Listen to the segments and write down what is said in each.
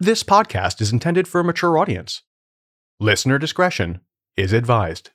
This podcast is intended for a mature audience. Listener discretion is advised.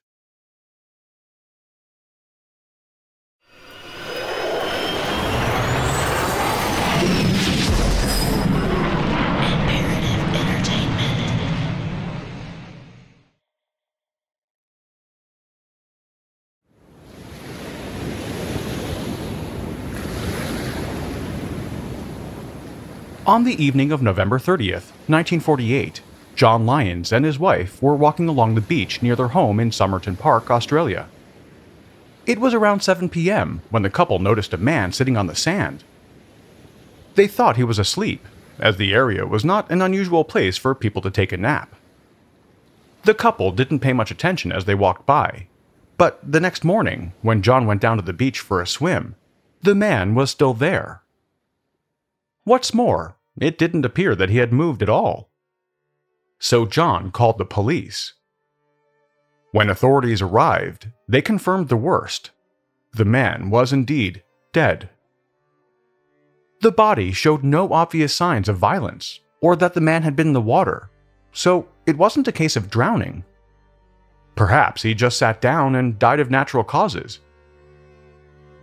On the evening of November 30th, 1948, John Lyons and his wife were walking along the beach near their home in Somerton Park, Australia. It was around 7 p.m. when the couple noticed a man sitting on the sand. They thought he was asleep, as the area was not an unusual place for people to take a nap. The couple didn't pay much attention as they walked by, but the next morning, when John went down to the beach for a swim, the man was still there. What's more, it didn't appear that he had moved at all. So John called the police. When authorities arrived, they confirmed the worst. The man was indeed dead. The body showed no obvious signs of violence, or that the man had been in the water, so it wasn't a case of drowning. Perhaps he just sat down and died of natural causes.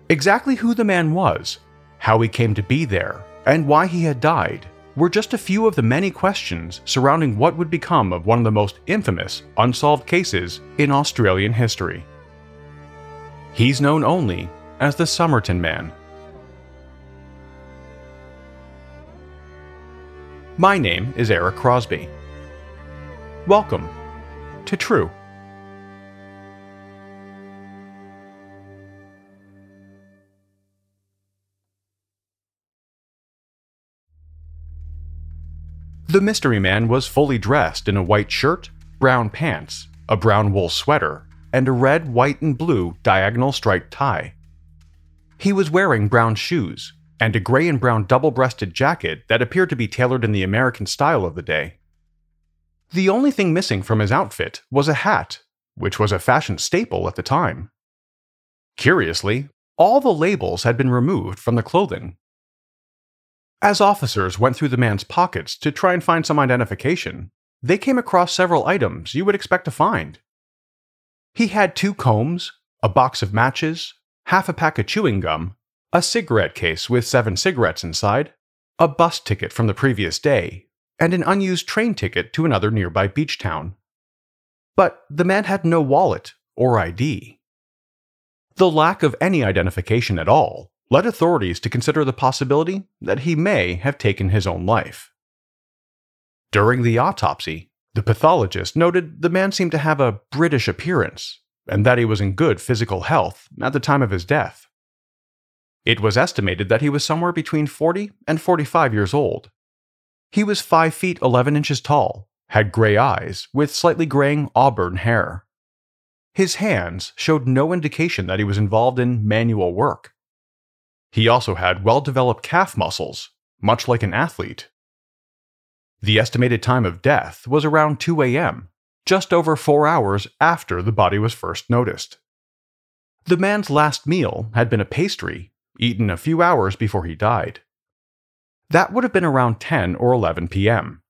Exactly who the man was, how he came to be there, and why he had died were just a few of the many questions surrounding what would become of one of the most infamous unsolved cases in Australian history. He's known only as the Somerton Man. My name is Eric Crosby. Welcome to True. The mystery man was fully dressed in a white shirt, brown pants, a brown wool sweater, and a red, white, and blue diagonal striped tie. He was wearing brown shoes and a gray and brown double breasted jacket that appeared to be tailored in the American style of the day. The only thing missing from his outfit was a hat, which was a fashion staple at the time. Curiously, all the labels had been removed from the clothing, as officers went through the man's pockets to try and find some identification, they came across several items you would expect to find. He had two combs, a box of matches, half a pack of chewing gum, a cigarette case with seven cigarettes inside, a bus ticket from the previous day, and an unused train ticket to another nearby beach town. But the man had no wallet or ID. The lack of any identification at all led authorities to consider the possibility that he may have taken his own life. During the autopsy, the pathologist noted the man seemed to have a British appearance and that he was in good physical health at the time of his death. It was estimated that he was somewhere between 40 and 45 years old. He was 5 feet 11 inches tall, had gray eyes with slightly graying auburn hair. His hands showed no indication that he was involved in manual work. He also had well developed calf muscles, much like an athlete. The estimated time of death was around 2 a.m., just over four hours after the body was first noticed. The man's last meal had been a pastry, eaten a few hours before he died. That would have been around 10 or 11 p.m.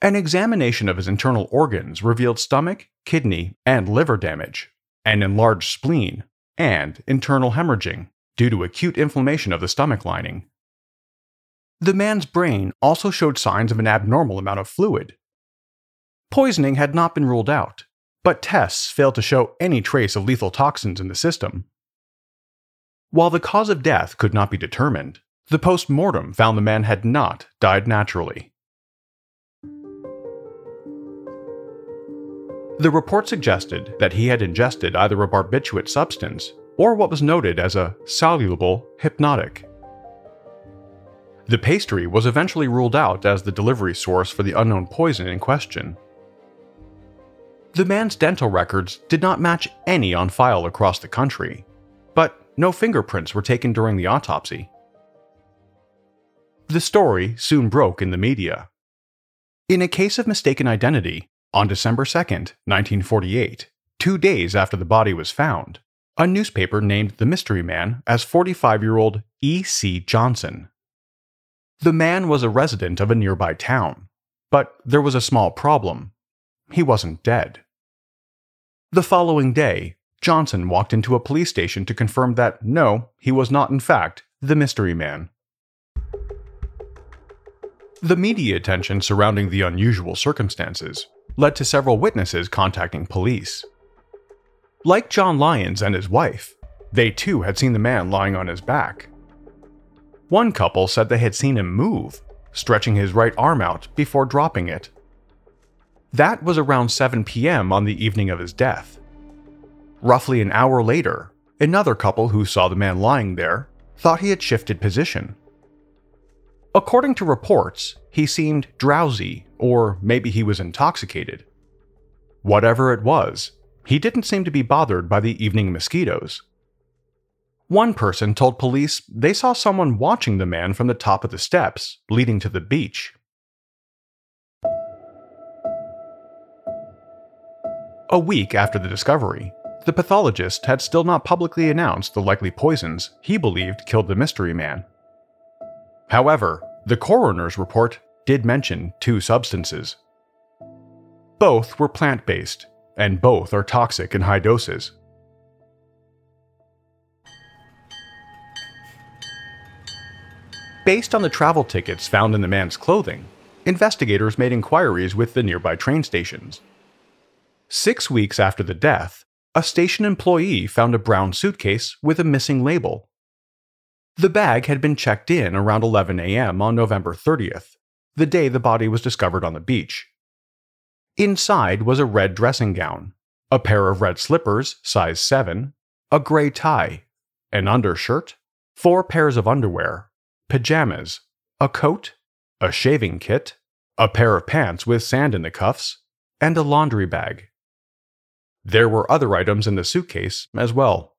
An examination of his internal organs revealed stomach, kidney, and liver damage, an enlarged spleen, and internal hemorrhaging due to acute inflammation of the stomach lining. The man's brain also showed signs of an abnormal amount of fluid. Poisoning had not been ruled out, but tests failed to show any trace of lethal toxins in the system. While the cause of death could not be determined, the post mortem found the man had not died naturally. The report suggested that he had ingested either a barbiturate substance or what was noted as a soluble hypnotic. The pastry was eventually ruled out as the delivery source for the unknown poison in question. The man's dental records did not match any on file across the country, but no fingerprints were taken during the autopsy. The story soon broke in the media. In a case of mistaken identity, on December 2, 1948, two days after the body was found, a newspaper named the mystery man as 45 year old E.C. Johnson. The man was a resident of a nearby town, but there was a small problem. He wasn't dead. The following day, Johnson walked into a police station to confirm that no, he was not, in fact, the mystery man. The media attention surrounding the unusual circumstances led to several witnesses contacting police. Like John Lyons and his wife, they too had seen the man lying on his back. One couple said they had seen him move, stretching his right arm out before dropping it. That was around 7 p.m. on the evening of his death. Roughly an hour later, another couple who saw the man lying there thought he had shifted position. According to reports, he seemed drowsy, or maybe he was intoxicated. Whatever it was, he didn't seem to be bothered by the evening mosquitoes. One person told police they saw someone watching the man from the top of the steps leading to the beach. A week after the discovery, the pathologist had still not publicly announced the likely poisons he believed killed the mystery man. However, the coroner's report did mention two substances. Both were plant based, and both are toxic in high doses. Based on the travel tickets found in the man's clothing, investigators made inquiries with the nearby train stations. Six weeks after the death, a station employee found a brown suitcase with a missing label. The bag had been checked in around 11 a.m. on November 30th, the day the body was discovered on the beach. Inside was a red dressing gown, a pair of red slippers, size 7, a gray tie, an undershirt, four pairs of underwear, pajamas, a coat, a shaving kit, a pair of pants with sand in the cuffs, and a laundry bag. There were other items in the suitcase as well.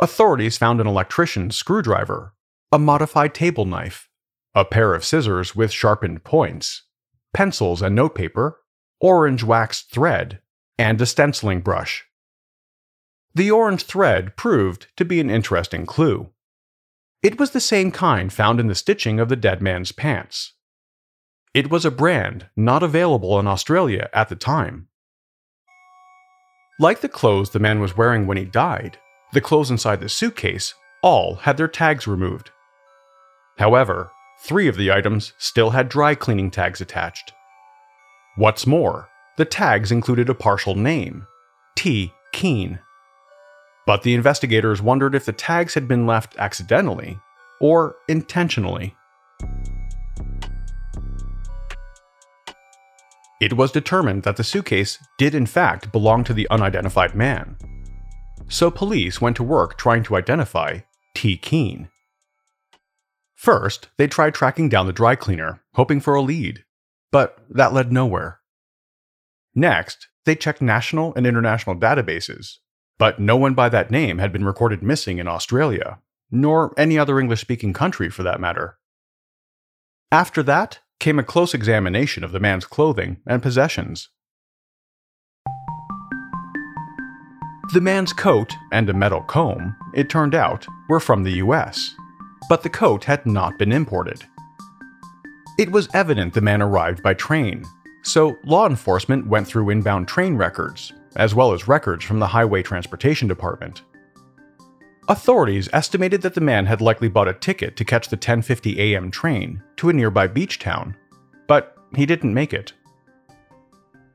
Authorities found an electrician's screwdriver, a modified table knife, a pair of scissors with sharpened points, pencils and notepaper, orange waxed thread, and a stenciling brush. The orange thread proved to be an interesting clue. It was the same kind found in the stitching of the dead man's pants. It was a brand not available in Australia at the time. Like the clothes the man was wearing when he died, the clothes inside the suitcase all had their tags removed. However, three of the items still had dry cleaning tags attached. What's more, the tags included a partial name T. Keene. But the investigators wondered if the tags had been left accidentally or intentionally. It was determined that the suitcase did in fact belong to the unidentified man. So police went to work trying to identify T. Keene. First, they tried tracking down the dry cleaner, hoping for a lead, but that led nowhere. Next, they checked national and international databases, but no one by that name had been recorded missing in Australia, nor any other English speaking country for that matter. After that, came a close examination of the man's clothing and possessions. The man's coat and a metal comb, it turned out, were from the US, but the coat had not been imported. It was evident the man arrived by train, so law enforcement went through inbound train records, as well as records from the Highway Transportation Department. Authorities estimated that the man had likely bought a ticket to catch the 10:50 a.m. train to a nearby beach town, but he didn't make it.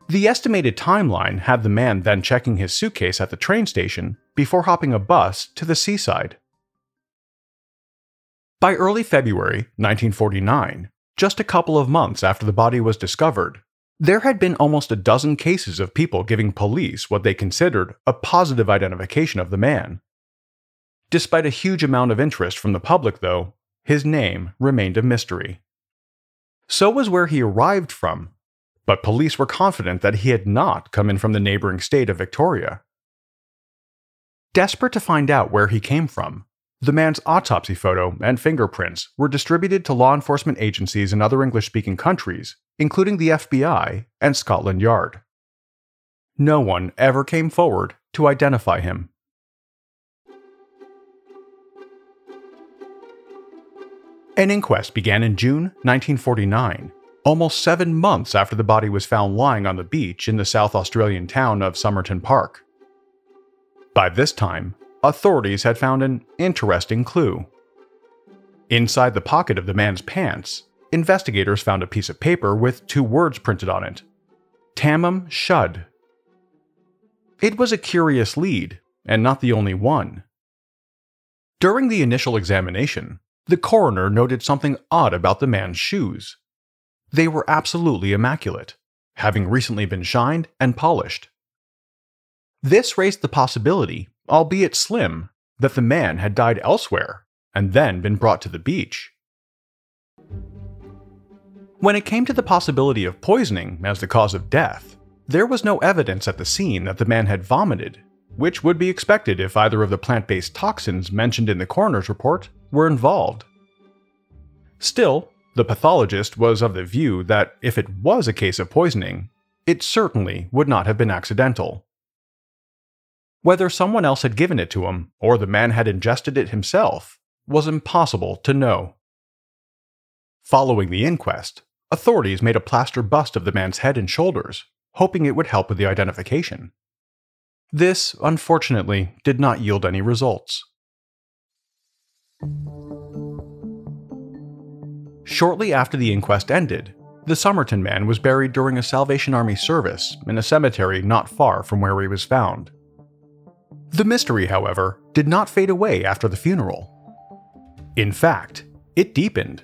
The estimated timeline had the man then checking his suitcase at the train station before hopping a bus to the seaside. By early February 1949, just a couple of months after the body was discovered, there had been almost a dozen cases of people giving police what they considered a positive identification of the man Despite a huge amount of interest from the public, though, his name remained a mystery. So was where he arrived from, but police were confident that he had not come in from the neighboring state of Victoria. Desperate to find out where he came from, the man's autopsy photo and fingerprints were distributed to law enforcement agencies in other English speaking countries, including the FBI and Scotland Yard. No one ever came forward to identify him. An inquest began in June 1949, almost seven months after the body was found lying on the beach in the South Australian town of Somerton Park. By this time, authorities had found an interesting clue. Inside the pocket of the man's pants, investigators found a piece of paper with two words printed on it Tamam Shud. It was a curious lead, and not the only one. During the initial examination, the coroner noted something odd about the man's shoes. They were absolutely immaculate, having recently been shined and polished. This raised the possibility albeit slim, that the man had died elsewhere and then been brought to the beach. When it came to the possibility of poisoning as the cause of death, there was no evidence at the scene that the man had vomited, which would be expected if either of the plant based toxins mentioned in the coroner's report were involved. Still, the pathologist was of the view that if it was a case of poisoning, it certainly would not have been accidental. Whether someone else had given it to him or the man had ingested it himself was impossible to know. Following the inquest, authorities made a plaster bust of the man's head and shoulders, hoping it would help with the identification. This, unfortunately, did not yield any results. Shortly after the inquest ended, the Somerton man was buried during a Salvation Army service in a cemetery not far from where he was found. The mystery, however, did not fade away after the funeral. In fact, it deepened.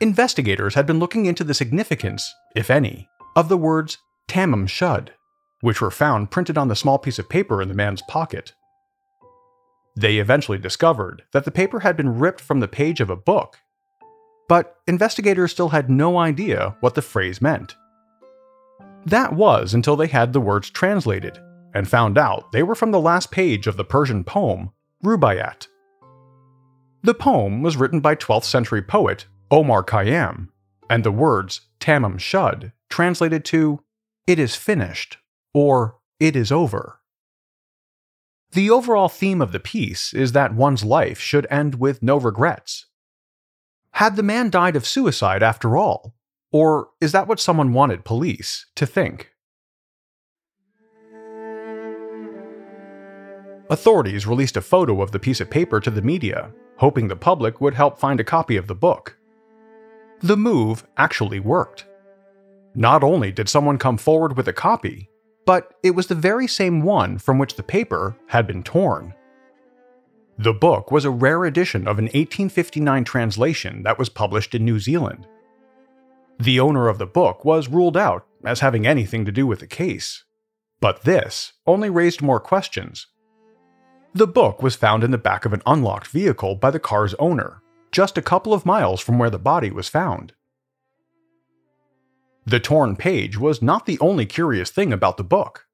Investigators had been looking into the significance, if any, of the words Tamam Shud, which were found printed on the small piece of paper in the man's pocket. They eventually discovered that the paper had been ripped from the page of a book, but investigators still had no idea what the phrase meant. That was until they had the words translated and found out they were from the last page of the Persian poem Rubaiyat. The poem was written by 12th century poet Omar Khayyam, and the words Tamam Shud translated to It is finished or It is over. The overall theme of the piece is that one's life should end with no regrets. Had the man died of suicide after all? Or is that what someone wanted police to think? Authorities released a photo of the piece of paper to the media, hoping the public would help find a copy of the book. The move actually worked. Not only did someone come forward with a copy, but it was the very same one from which the paper had been torn. The book was a rare edition of an 1859 translation that was published in New Zealand. The owner of the book was ruled out as having anything to do with the case, But this only raised more questions. The book was found in the back of an unlocked vehicle by the car's owner, just a couple of miles from where the body was found. The torn page was not the only curious thing about the book.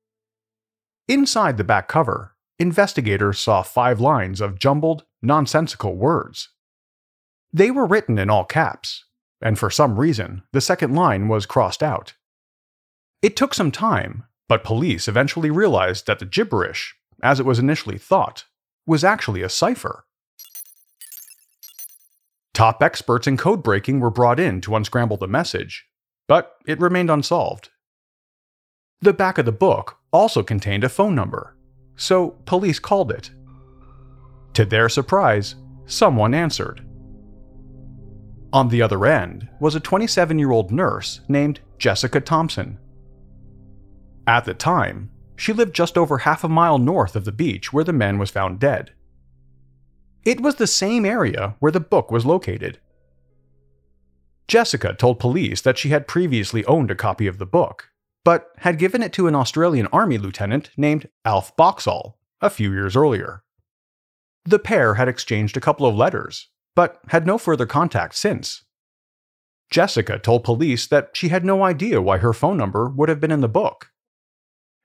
Inside the back cover, investigators saw five lines of jumbled, nonsensical words. They were written in all caps, and for some reason, the second line was crossed out. It took some time, but police eventually realized that the gibberish, as it was initially thought, was actually a cipher. Top experts in code breaking were brought in to unscramble the message, but it remained unsolved. The back of the book also contained a phone number, so police called it. To their surprise, someone answered. On the other end was a 27 year old nurse named Jessica Thomson. At the time, she lived just over half a mile north of the beach where the man was found dead. It was the same area where the book was located. Jessica told police that she had previously owned a copy of the book, but had given it to an Australian Army lieutenant named Alf Boxall a few years earlier. The pair had exchanged a couple of letters, but had no further contact since. Jessica told police that she had no idea why her phone number would have been in the book.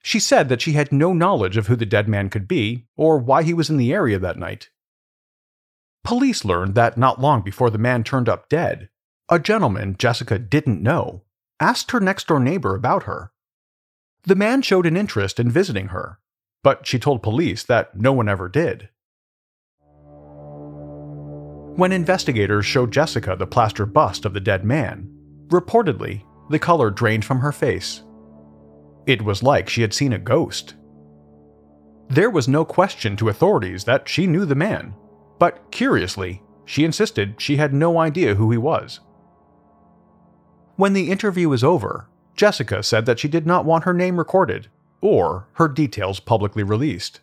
She said that she had no knowledge of who the dead man could be or why he was in the area that night. Police learned that not long before the man turned up dead, a gentleman Jessica didn't know asked her next door neighbor about her. The man showed an interest in visiting her, but she told police that no one ever did. When investigators showed Jessica the plaster bust of the dead man, reportedly, the color drained from her face. It was like she had seen a ghost. There was no question to authorities that she knew the man, but curiously, she insisted she had no idea who he was. When the interview was over, Jessica said that she did not want her name recorded or her details publicly released.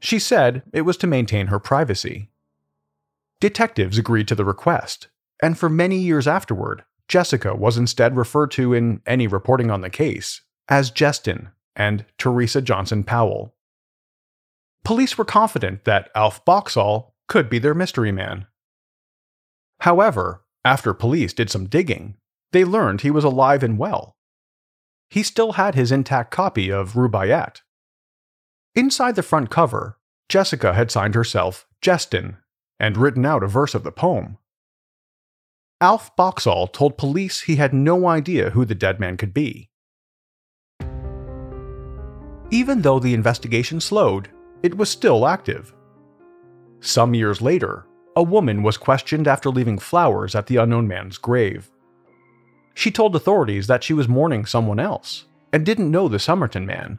She said it was to maintain her privacy. Detectives agreed to the request, and for many years afterward, Jessica was instead referred to in any reporting on the case as Jestyn and Teresa Johnson Powell. Police were confident that Alf Boxall could be their mystery man. However, after police did some digging, they learned he was alive and well. He still had his intact copy of Rubaiyat. Inside the front cover, Jessica had signed herself Jestyn and written out a verse of the poem. Alf Boxall told police he had no idea who the dead man could be. Even though the investigation slowed, it was still active. Some years later, a woman was questioned after leaving flowers at the unknown man's grave. She told authorities that she was mourning someone else and didn't know the Somerton man.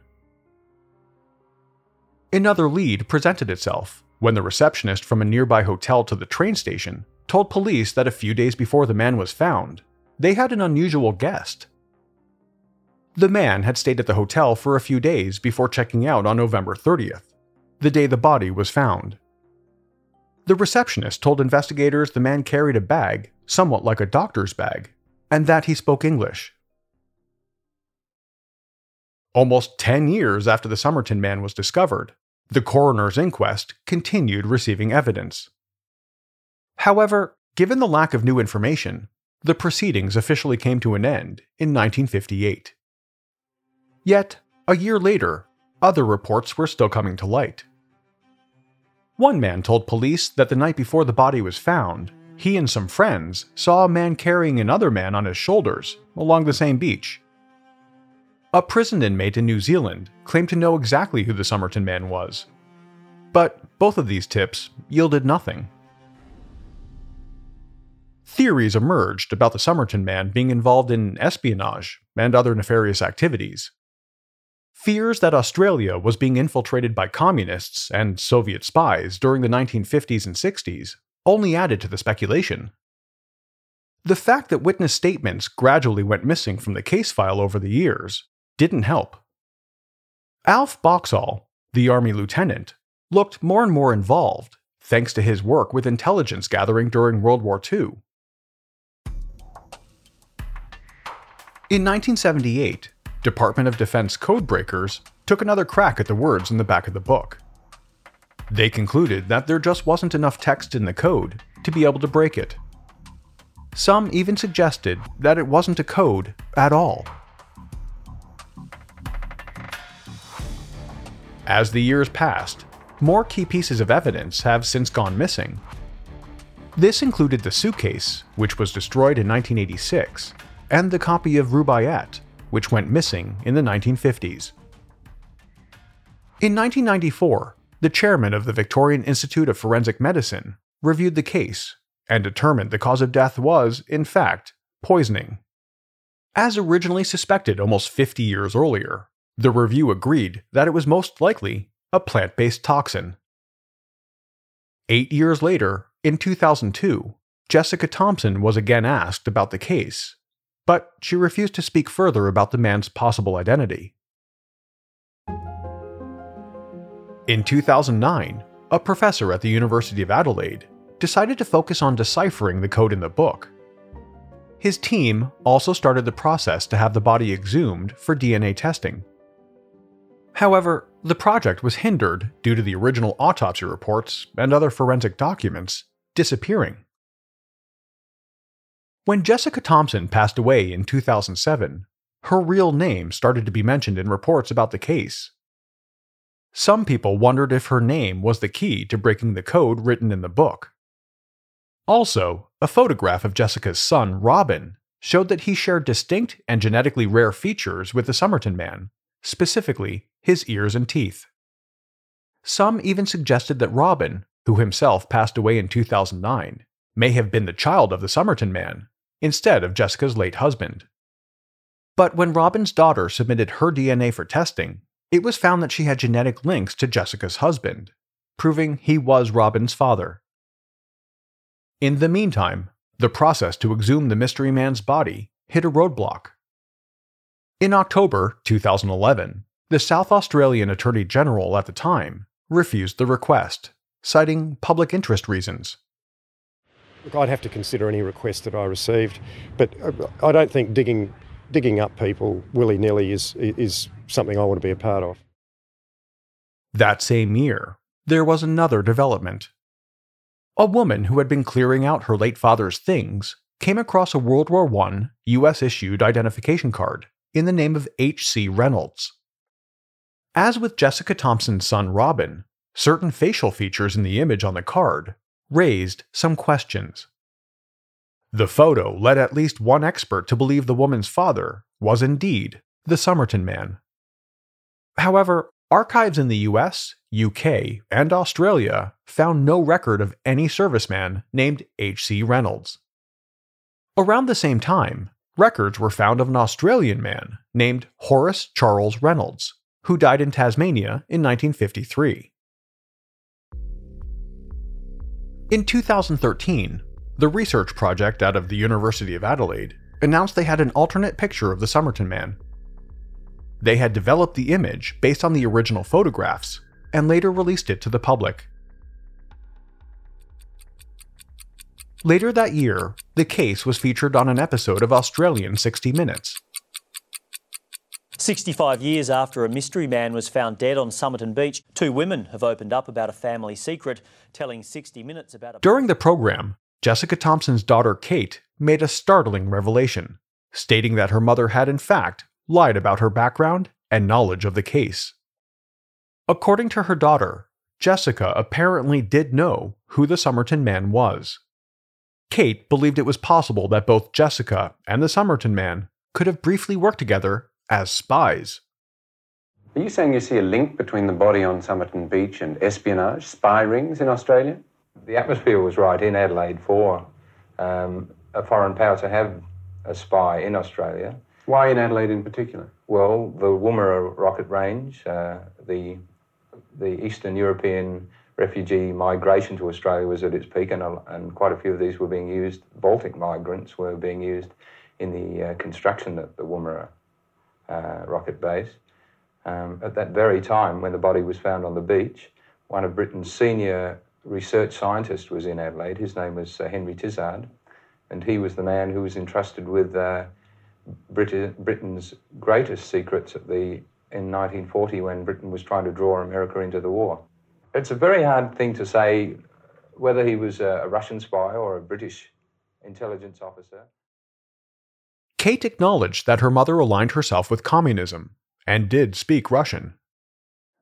Another lead presented itself when the receptionist from a nearby hotel to the train station told police that a few days before the man was found, they had an unusual guest. The man had stayed at the hotel for a few days before checking out on November 30th, the day the body was found. The receptionist told investigators the man carried a bag, somewhat like a doctor's bag, and that he spoke English. Almost 10 years after the Somerton man was discovered, the coroner's inquest continued receiving evidence. However, given the lack of new information, the proceedings officially came to an end in 1958. Yet, a year later, other reports were still coming to light. One man told police that the night before the body was found, he and some friends saw a man carrying another man on his shoulders along the same beach. A prison inmate in New Zealand claimed to know exactly who the Somerton man was. But both of these tips yielded nothing. Theories emerged about the Somerton man being involved in espionage and other nefarious activities. Fears that Australia was being infiltrated by communists and Soviet spies during the 1950s and 60s only added to the speculation. The fact that witness statements gradually went missing from the case file over the years didn't help. Alf Boxall, the Army lieutenant, looked more and more involved thanks to his work with intelligence gathering during World War II. In 1978, Department of Defense codebreakers took another crack at the words in the back of the book. They concluded that there just wasn't enough text in the code to be able to break it. Some even suggested that it wasn't a code at all. As the years passed, more key pieces of evidence have since gone missing. This included the suitcase, which was destroyed in 1986, and the copy of Rubaiyat, which went missing in the 1950s. In 1994, the chairman of the Victorian Institute of Forensic Medicine reviewed the case and determined the cause of death was, in fact, poisoning. As originally suspected almost 50 years earlier, the review agreed that it was most likely a plant based toxin. Eight years later, in 2002, Jessica Thomson was again asked about the case, but she refused to speak further about the man's possible identity. In 2009, a professor at the University of Adelaide decided to focus on deciphering the code in the book. His team also started the process to have the body exhumed for DNA testing. However, the project was hindered due to the original autopsy reports and other forensic documents disappearing. When Jessica Thomson passed away in 2007, her real name started to be mentioned in reports about the case. Some people wondered if her name was the key to breaking the code written in the book. Also, a photograph of Jessica's son, Robin, showed that he shared distinct and genetically rare features with the Somerton man, specifically his ears and teeth. Some even suggested that Robin, who himself passed away in 2009, may have been the child of the Somerton man, instead of Jessica's late husband. But when Robin's daughter submitted her DNA for testing, it was found that she had genetic links to Jessica's husband, proving he was Robin's father. In the meantime, the process to exhume the mystery man's body hit a roadblock. In October 2011, the South Australian Attorney General at the time refused the request, citing public interest reasons. Look, I'd have to consider any request that I received, but uh, I don't think digging digging up people willy nilly is is something I want to be a part of. That same year, there was another development. A woman who had been clearing out her late father's things came across a World War I U.S. issued identification card in the name of H.C. Reynolds. As with Jessica Thomson's son Robin, certain facial features in the image on the card raised some questions. The photo led at least one expert to believe the woman's father was indeed the Somerton man. However, archives in the US, UK, and Australia found no record of any serviceman named H.C. Reynolds. Around the same time, records were found of an Australian man named Horace Charles Reynolds, who died in Tasmania in 1953. In 2013, the research project out of the University of Adelaide announced they had an alternate picture of the Somerton man. They had developed the image based on the original photographs and later released it to the public. Later that year, the case was featured on an episode of Australian 60 Minutes. 65 years after a mystery man was found dead on Somerton Beach, two women have opened up about a family secret, telling 60 Minutes about a. During the program, Jessica Thomson's daughter Kate made a startling revelation, stating that her mother had in fact lied about her background and knowledge of the case. According to her daughter, Jessica apparently did know who the Somerton man was. Kate believed it was possible that both Jessica and the Somerton man could have briefly worked together as spies. Are you saying you see a link between the body on Somerton Beach and espionage, spy rings in Australia? The atmosphere was right in Adelaide for um, a foreign power to have a spy in Australia. Why in Adelaide in particular? Well, the Woomera rocket range, uh, the the Eastern European refugee migration to Australia was at its peak, and, and quite a few of these were being used. Baltic migrants were being used in the uh, construction of the Woomera uh, rocket base. Um, at that very time, when the body was found on the beach, one of Britain's senior research scientists was in Adelaide. His name was uh, Henry Tizard, and he was the man who was entrusted with uh, Britain's greatest secrets at the, in 1940 when Britain was trying to draw America into the war. It's a very hard thing to say whether he was a, a Russian spy or a British intelligence officer. Kate acknowledged that her mother aligned herself with communism and did speak Russian.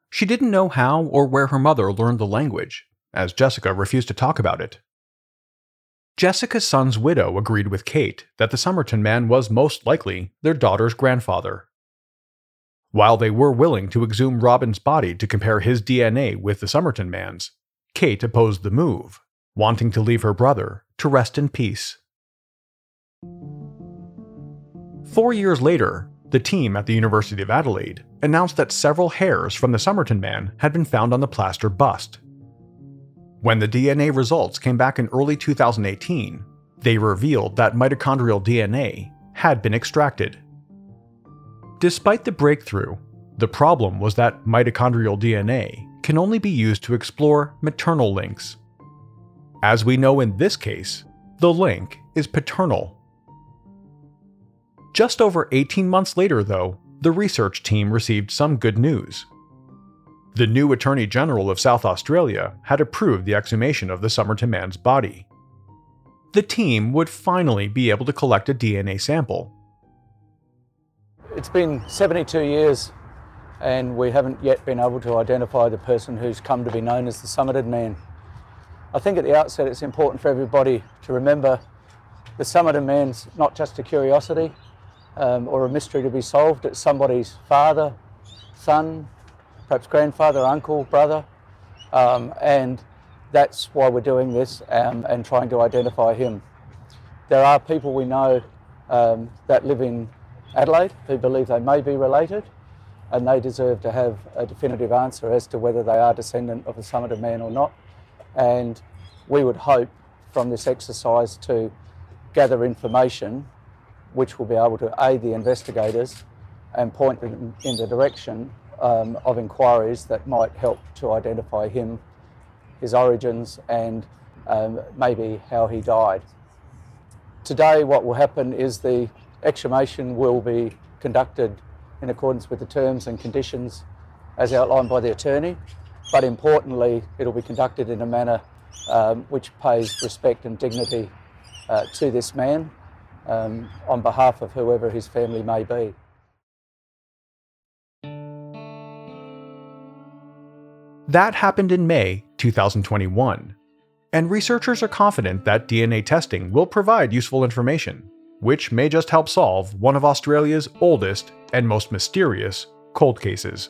She didn't know how or where her mother learned the language, as Jessica refused to talk about it. Jessica's son's widow agreed with Kate that the Somerton man was most likely their daughter's grandfather. While they were willing to exhume Robin's body to compare his DNA with the Somerton man's, Kate opposed the move, wanting to leave her brother to rest in peace. Four years later, the team at the University of Adelaide announced that several hairs from the Somerton man had been found on the plaster bust. When the DNA results came back in early 2018, they revealed that mitochondrial DNA had been extracted. Despite the breakthrough, the problem was that mitochondrial DNA can only be used to explore maternal links. As we know in this case, the link is paternal. Just over 18 months later, though, the research team received some good news. The new Attorney General of South Australia had approved the exhumation of the Somerton man's body. The team would finally be able to collect a DNA sample. It's been 72 years and we haven't yet been able to identify the person who's come to be known as the Somerton man. I think at the outset it's important for everybody to remember the Somerton man's not just a curiosity um, or a mystery to be solved, it's somebody's father, son, perhaps grandfather, uncle, brother, um, and that's why we're doing this um, and trying to identify him. There are people we know um, that live in Adelaide who believe they may be related, and they deserve to have a definitive answer as to whether they are descendant of the Somerton man or not. And we would hope from this exercise to gather information which will be able to aid the investigators and point them in the direction um, of inquiries that might help to identify him, his origins, and um, maybe how he died. Today, what will happen is the exhumation will be conducted in accordance with the terms and conditions as outlined by the attorney, but importantly, it'll be conducted in a manner um, which pays respect and dignity uh, to this man um, on behalf of whoever his family may be. That happened in May 2021, and researchers are confident that DNA testing will provide useful information, which may just help solve one of Australia's oldest and most mysterious cold cases.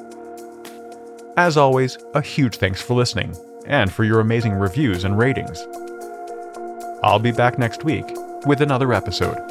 As always, a huge thanks for listening and for your amazing reviews and ratings. I'll be back next week with another episode.